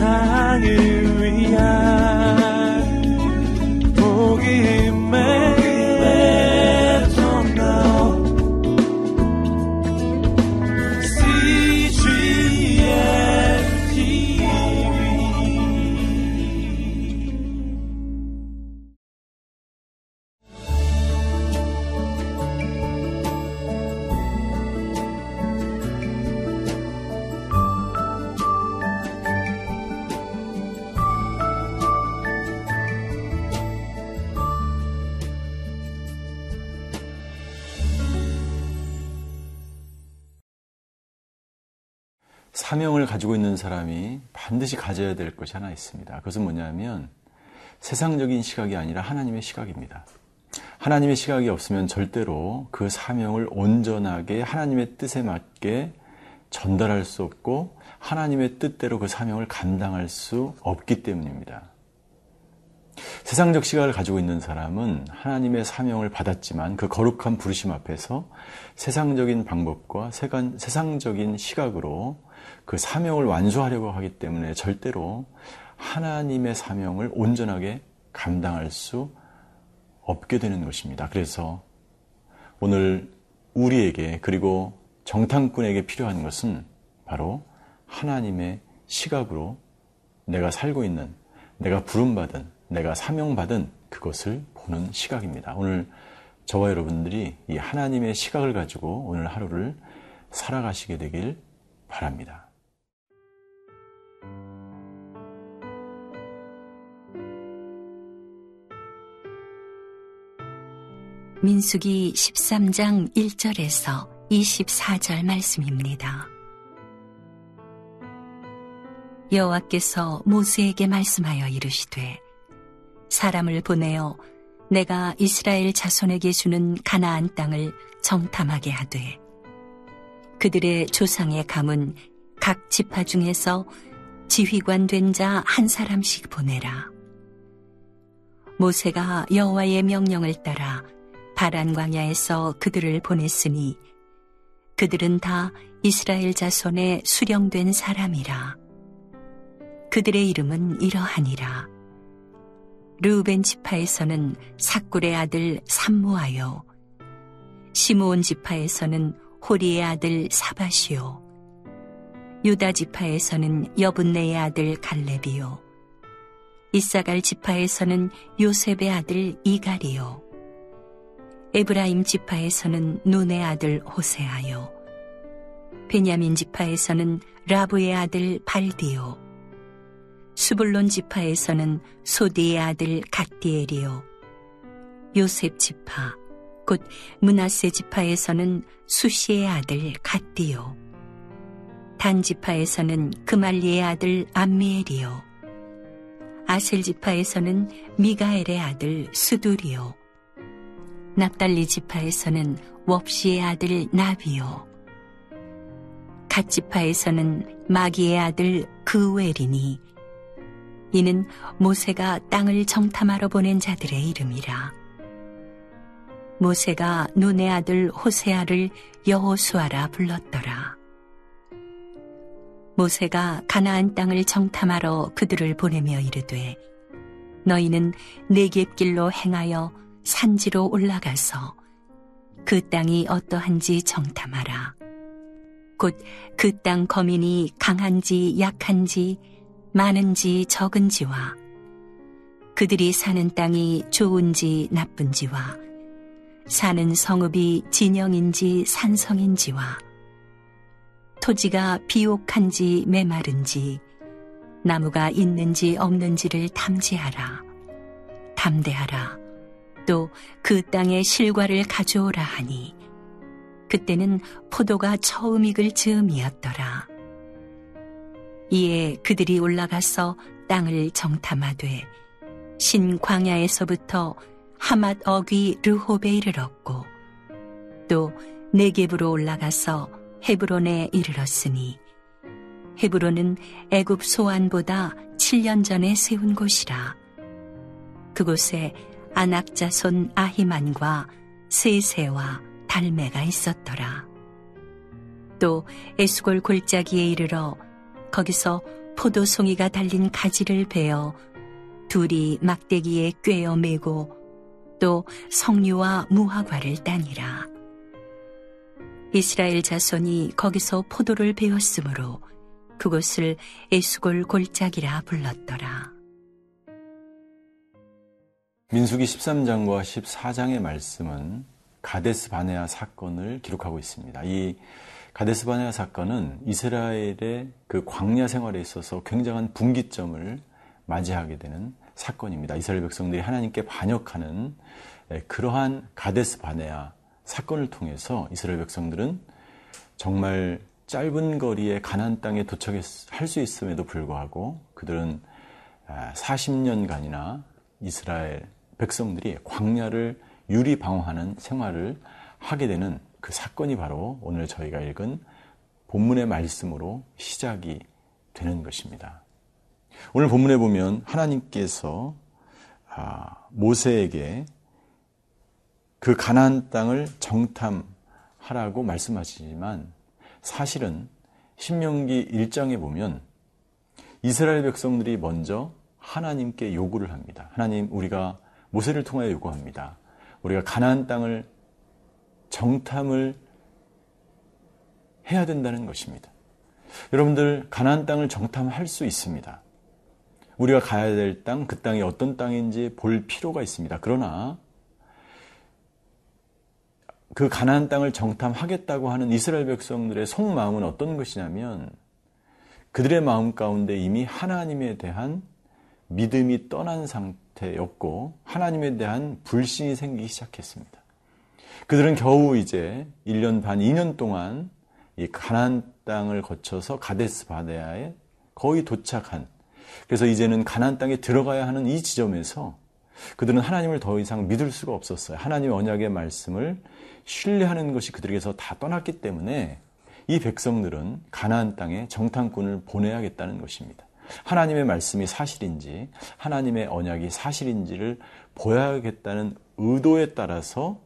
세상을 사명을 가지고 있는 사람이 반드시 가져야 될 것이 하나 있습니다. 그것은 뭐냐면 세상적인 시각이 아니라 하나님의 시각입니다. 하나님의 시각이 없으면 절대로 그 사명을 온전하게 하나님의 뜻에 맞게 전달할 수 없고 하나님의 뜻대로 그 사명을 감당할 수 없기 때문입니다. 세상적 시각을 가지고 있는 사람은 하나님의 사명을 받았지만 그 거룩한 부르심 앞에서 세상적인 방법과 세상적인 시각으로 그 사명을 완수하려고 하기 때문에 절대로 하나님의 사명을 온전하게 감당할 수 없게 되는 것입니다. 그래서 오늘 우리에게 그리고 정탐꾼에게 필요한 것은 바로 하나님의 시각으로 내가 살고 있는 내가 부름받은 내가 사명받은 그것을 보는 시각입니다. 오늘 저와 여러분들이 이 하나님의 시각을 가지고 오늘 하루를 살아가시게 되길 바랍니다. 민숙이 13장 1절에서 24절 말씀입니다. 여호와께서 모세에게 말씀하여 이르시되 사람을 보내어 내가 이스라엘 자손에게 주는 가나안 땅을 정탐하게 하되 그들의 조상의 감은 각 지파 중에서 지휘관 된 자 한 사람씩 보내라. 모세가 여호와의 명령을 따라 바란 광야에서 그들을 보냈으니 그들은 다 이스라엘 자손의 수령된 사람이라. 그들의 이름은 이러하니라. 르우벤 지파에서는 사꿀의 아들 삼모하여 시므온 지파에서는 호리의 아들 사바시오 유다 지파에서는 여분네의 아들 갈렙이요 이사갈 지파에서는 요셉의 아들 이갈이요 에브라임 지파에서는 눈의 아들 호세아요. 베냐민 지파에서는 라브의 아들 발디요. 수불론 지파에서는 소디의 아들 갓디엘이요. 요셉 지파, 곧 문하세 지파에서는 수시의 아들 갓디요. 단 지파에서는 그말리의 아들 암미엘이요. 아셀 지파에서는 미가엘의 아들 수두리요. 납달리 지파에서는 웁시의 아들 나비요. 갓 지파에서는 마기의 아들 그웰이니 이는 모세가 땅을 정탐하러 보낸 자들의 이름이라. 모세가 눈의 아들 호세아를 여호수아라 불렀더라. 모세가 가나안 땅을 정탐하러 그들을 보내며 이르되 너희는 내겝길로 행하여 산지로 올라가서 그 땅이 어떠한지 정탐하라. 곧 그 땅 거민이 강한지 약한지 많은지 적은지와 그들이 사는 땅이 좋은지 나쁜지와 사는 성읍이 진영인지 산성인지와 토지가 비옥한지 메마른지 나무가 있는지 없는지를 탐지하라. 담대하라. 또 그 땅의 실과를 가져오라 하니 그때는 포도가 처음 익을 즈음이었더라. 이에 그들이 올라가서 땅을 정탐하되 신 광야에서부터 하맛 어귀 르호베 이르렀고 또 네겝으로 올라가서 헤브론에 이르렀으니 헤브론은 애굽 소안보다 7년 전에 세운 곳이라 그곳에 아낙자손 아히만과 세세와 달메가 있었더라. 또 에스골 골짜기에 이르러 거기서 포도송이가 달린 가지를 베어 둘이 막대기에 꿰어 매고 또 석류와 무화과를 따니라. 이스라엘 자손이 거기서 포도를 베었으므로 그곳을 에수골 골짜기라 불렀더라. 민수기 13장과 14장의 말씀은 가데스 바네아 사건을 기록하고 있습니다. 이 가데스 바네아 사건은 이스라엘의 그 광야 생활에 있어서 굉장한 분기점을 맞이하게 되는 사건입니다. 이스라엘 백성들이 하나님께 반역하는 그러한 가데스 바네아 사건을 통해서 이스라엘 백성들은 정말 짧은 거리에 가나안 땅에 도착할 수 있음에도 불구하고 그들은 40년간이나 아, 이스라엘 백성들이 광야를 유리 방어하는 생활을 하게 되는 그 사건이 바로 오늘 저희가 읽은 본문의 말씀으로 시작이 되는 것입니다. 오늘 본문에 보면 하나님께서 아, 모세에게 그 가나안 땅을 정탐하라고 말씀하시지만 사실은 신명기 1장에 보면 이스라엘 백성들이 먼저 하나님께 요구를 합니다. 하나님 우리가 모세를 통하여 요구합니다. 우리가 가나안 땅을 정탐을 해야 된다는 것입니다. 여러분들 가나안 땅을 정탐할 수 있습니다. 우리가 가야 될 땅, 그 땅이 어떤 땅인지 볼 필요가 있습니다. 그러나 그 가나안 땅을 정탐하겠다고 하는 이스라엘 백성들의 속마음은 어떤 것이냐면 그들의 마음 가운데 이미 하나님에 대한 믿음이 떠난 상태 였고 하나님에 대한 불신이 생기기 시작했습니다. 그들은 겨우 이제 1년 반, 2년 동안 이 가나안 땅을 거쳐서 가데스 바데아에 거의 도착한 그래서 이제는 가나안 땅에 들어가야 하는 이 지점에서 그들은 하나님을 더 이상 믿을 수가 없었어요. 하나님의 언약의 말씀을 신뢰하는 것이 그들에게서 다 떠났기 때문에 이 백성들은 가나안 땅에 정탐꾼을 보내야겠다는 것입니다. 하나님의 말씀이 사실인지 하나님의 언약이 사실인지를 보여야겠다는 의도에 따라서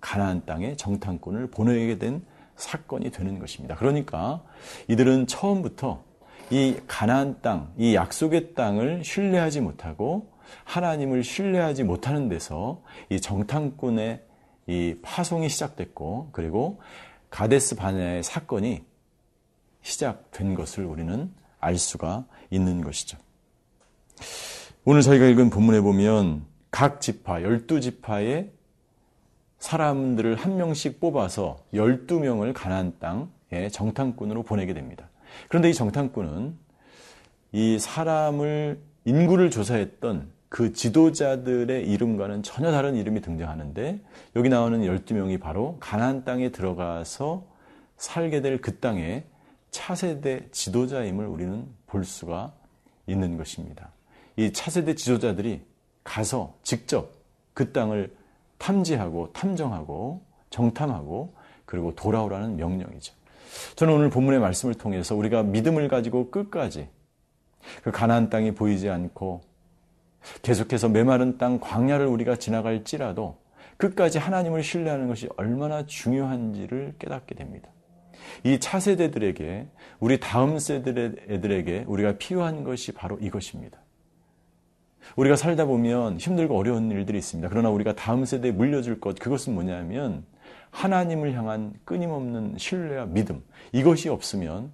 가나안 땅에 정탐꾼을 보내게 된 사건이 되는 것입니다. 그러니까 이들은 처음부터 이 가나안 땅, 이 약속의 땅을 신뢰하지 못하고 하나님을 신뢰하지 못하는 데서 이 정탐꾼의 이 파송이 시작됐고 그리고 가데스 바네의 사건이 시작된 것을 우리는 알 수가 있는 것이죠. 오늘 저희가 읽은 본문에 보면 각 지파, 열두 지파의 사람들을 한 명씩 뽑아서 열두 명을 가나안 땅에 정탐꾼으로 보내게 됩니다. 그런데 이 정탐꾼은 이 사람을 인구를 조사했던 그 지도자들의 이름과는 전혀 다른 이름이 등장하는데 여기 나오는 12명이 바로 가나안 땅에 들어가서 살게 될 그 땅의 차세대 지도자임을 우리는 볼 수가 있는 것입니다. 이 차세대 지도자들이 가서 직접 그 땅을 탐지하고 탐정하고 정탐하고 그리고 돌아오라는 명령이죠. 저는 오늘 본문의 말씀을 통해서 우리가 믿음을 가지고 끝까지 그 가나안 땅이 보이지 않고 계속해서 메마른 땅 광야를 우리가 지나갈지라도 끝까지 하나님을 신뢰하는 것이 얼마나 중요한지를 깨닫게 됩니다. 이 차세대들에게 우리 다음 세대들에게 우리가 필요한 것이 바로 이것입니다. 우리가 살다 보면 힘들고 어려운 일들이 있습니다. 그러나 우리가 다음 세대에 물려줄 것 그것은 뭐냐면 하나님을 향한 끊임없는 신뢰와 믿음 이것이 없으면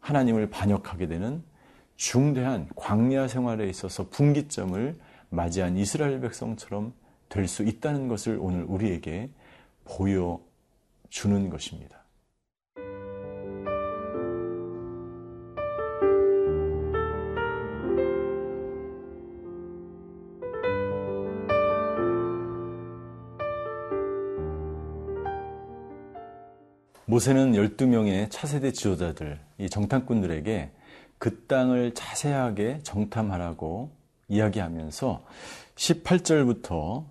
하나님을 반역하게 되는 중대한 광야 생활에 있어서 분기점을 맞이한 이스라엘 백성처럼 될 수 있다는 것을 오늘 우리에게 보여주는 것입니다. 모세는 12명의 차세대 지도자들, 이 정탐꾼들에게 그 땅을 자세하게 정탐하라고 이야기하면서 18절부터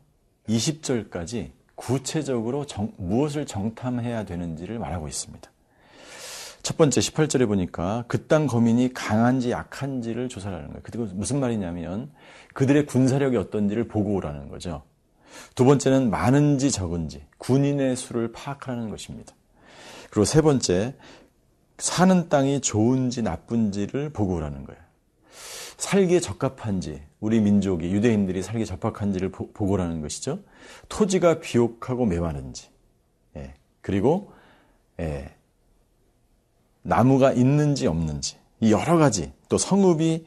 20절까지 구체적으로 정, 무엇을 정탐해야 되는지를 말하고 있습니다. 첫 번째 18절에 보니까 그 땅 거민이 강한지 약한지를 조사하는 거예요. 그리고 무슨 말이냐면 그들의 군사력이 어떤지를 보고 오라는 거죠. 두 번째는 많은지 적은지 군인의 수를 파악하는 것입니다. 그리고 세 번째, 사는 땅이 좋은지 나쁜지를 보고 오라는 거예요. 살기에 적합한지, 우리 민족이, 유대인들이 살기에 적합한지를 보, 고 오라는 것이죠. 토지가 비옥하고 메마른지, 예. 그리고, 예. 나무가 있는지 없는지, 이 여러 가지, 또 성읍이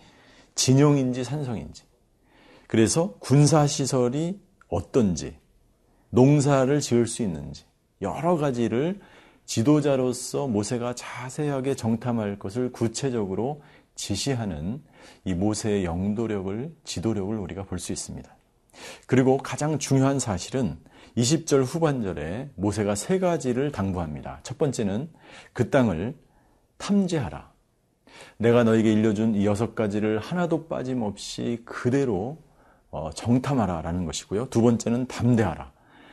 진용인지 산성인지, 그래서 군사시설이 어떤지, 농사를 지을 수 있는지, 여러 가지를 지도자로서 모세가 자세하게 정탐할 것을 구체적으로 지시하는 이 모세의 영도력을, 지도력을 우리가 볼 수 있습니다. 그리고 가장 중요한 사실은 20절 후반절에 모세가 세 가지를 당부합니다. 첫 번째는 그 땅을 탐지하라. 내가 너에게 일려준 이 여섯 가지를 하나도 빠짐없이 그대로 어, 정탐하라라는 것이고요. 두 번째는 담대하라.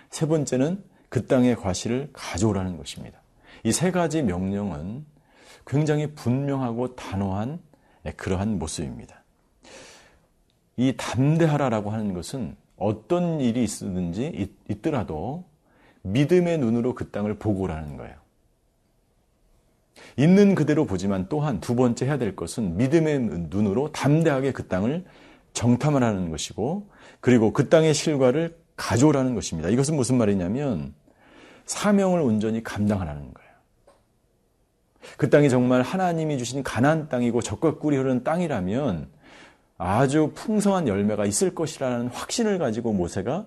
세 번째는 그 땅의 과실을 가져오라는 것입니다. 이 세 가지 명령은 굉장히 분명하고 단호한 그러한 모습입니다. 이 담대하라라고 하는 것은 어떤 일이 있든지 있더라도 믿음의 눈으로 그 땅을 보고 라는 거예요. 있는 그대로 보지만 또한 두 번째 해야 될 것은 믿음의 눈으로 담대하게 그 땅을 정탐을 하는 것이고 그리고 그 땅의 실과를 가져오라는 것입니다. 이것은 무슨 말이냐면 사명을 온전히 감당하라는 거예요. 그 땅이 정말 하나님이 주신 가난 땅이고 적과 꿀이 흐르는 땅이라면 아주 풍성한 열매가 있을 것이라는 확신을 가지고 모세가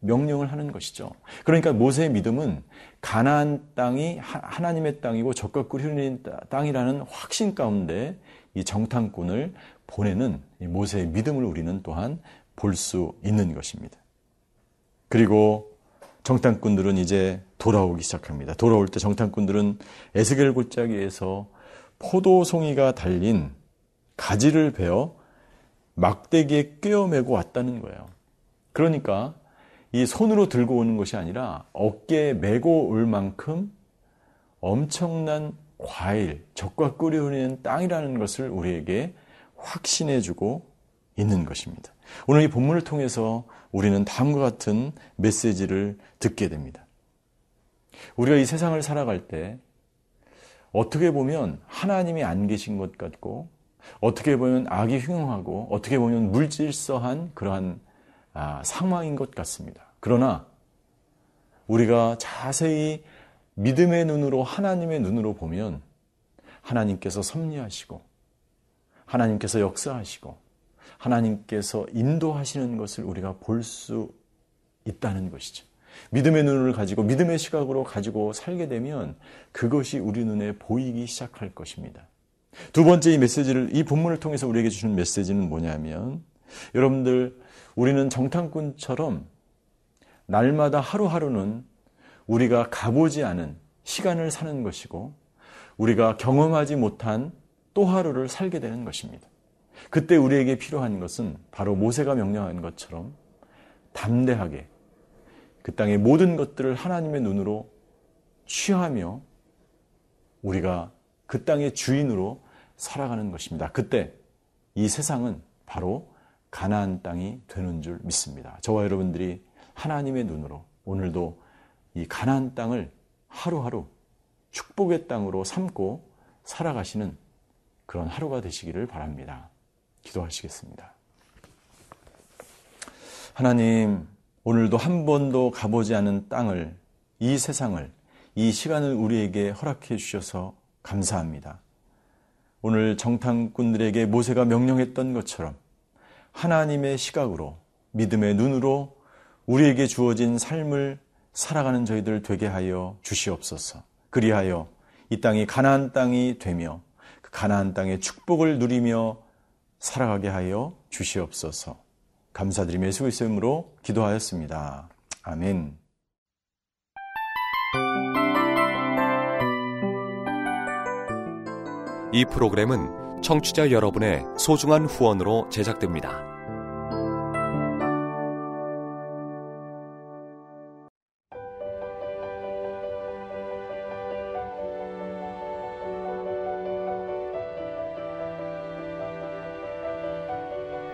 명령을 하는 것이죠. 그러니까 모세의 믿음은 가나안 땅이 하나님의 땅이고 적과 꿀이 흐르는 땅이라는 확신 가운데 이 정탐꾼을 보내는 모세의 믿음을 우리는 또한 볼 수 있는 것입니다. 그리고 정탐꾼들은 이제 돌아오기 시작합니다. 돌아올 때 정탐꾼들은 에스겔 골짜기에서 포도송이가 달린 가지를 베어 막대기에 꿰어매고 왔다는 거예요. 그러니까 이 손으로 들고 오는 것이 아니라 어깨에 메고 올 만큼 엄청난 과일, 적과 흐르는 땅이라는 것을 우리에게 확신해 주고 있는 것입니다. 오늘 이 본문을 통해서 우리는 다음과 같은 메시지를 듣게 됩니다. 우리가 이 세상을 살아갈 때 어떻게 보면 하나님이 안 계신 것 같고 어떻게 보면 악이 흉흉하고 어떻게 보면 물질서한 그러한 아, 상황인 것 같습니다. 그러나 우리가 자세히 믿음의 눈으로 하나님의 눈으로 보면 하나님께서 섭리하시고 하나님께서 역사하시고 하나님께서 인도하시는 것을 우리가 볼 수 있다는 것이죠. 믿음의 눈을 가지고 믿음의 시각으로 가지고 살게 되면 그것이 우리 눈에 보이기 시작할 것입니다. 두 번째 이 메시지를 이 본문을 통해서 우리에게 주는 메시지는 뭐냐면 여러분들 우리는 정탐꾼처럼 날마다 하루하루는 우리가 가보지 않은 시간을 사는 것이고 우리가 경험하지 못한 또 하루를 살게 되는 것입니다. 그때 우리에게 필요한 것은 바로 모세가 명령한 것처럼 담대하게 그 땅의 모든 것들을 하나님의 눈으로 취하며 우리가 그 땅의 주인으로 살아가는 것입니다. 그때 이 세상은 바로 가나안 땅이 되는 줄 믿습니다. 저와 여러분들이 하나님의 눈으로 오늘도 이 가나안 땅을 하루하루 축복의 땅으로 삼고 살아가시는 그런 하루가 되시기를 바랍니다. 기도하시겠습니다. 하나님, 오늘도 한 번도 가보지 않은 땅을, 이 세상을, 이 시간을 우리에게 허락해 주셔서 감사합니다. 오늘 정탐꾼들에게 모세가 명령했던 것처럼 하나님의 시각으로, 믿음의 눈으로 우리에게 주어진 삶을 살아가는 저희들 되게 하여 주시옵소서. 그리하여 이 땅이 가나안 땅이 되며 그 가나안 땅의 축복을 누리며 살아가게 하여 주시옵소서. 감사드리며 예수 그리스도 이름으로 기도하였습니다. 아멘. 이 프로그램은 청취자 여러분의 소중한 후원으로 제작됩니다.